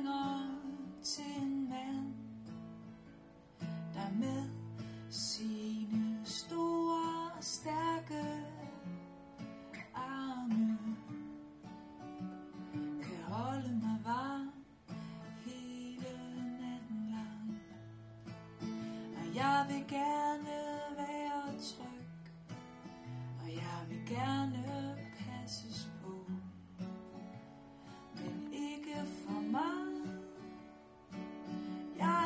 ringer til en mand, der med sine store og stærke arme kan holde mig varm hele natten lang. Og jeg vil gerne være tryg, og jeg vil gerne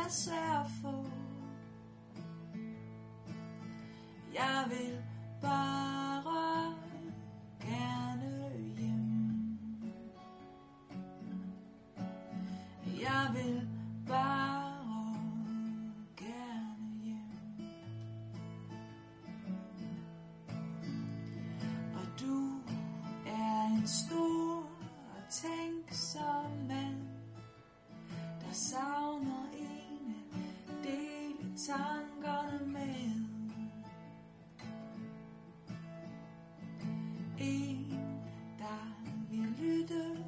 er svær at få. Jeg vil bare gerne hjem. Jeg vil bare gerne hjem. Og du er en stor og tænksom mand, der tankerne med. En, der vil lytte,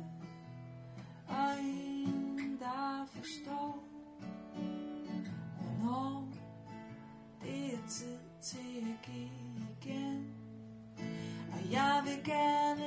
og en, der forstår, hvornår det er tid til at give igen. Og jeg vil gerne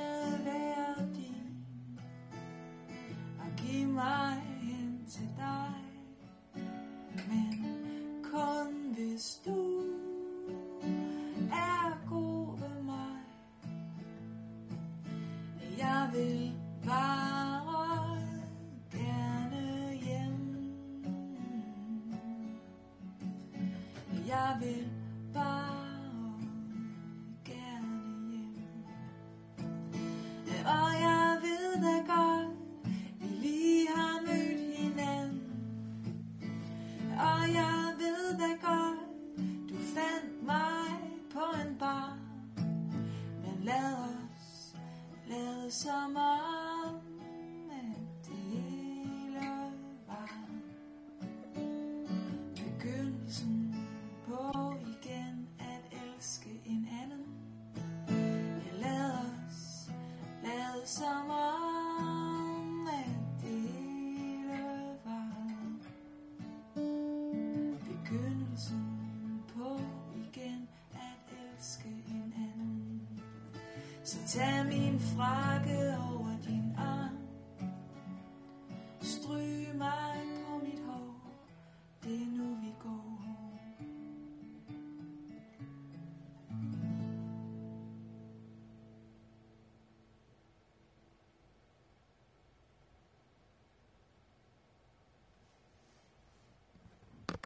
Jeg vil bare gerne hjem. Og jeg ved da godt, vi lige har mødt hinanden. Og jeg ved da godt, du fandt mig på en bar. Men lad os lade som om, begyndelsen på igen at elske en anden. Så tag min frakke og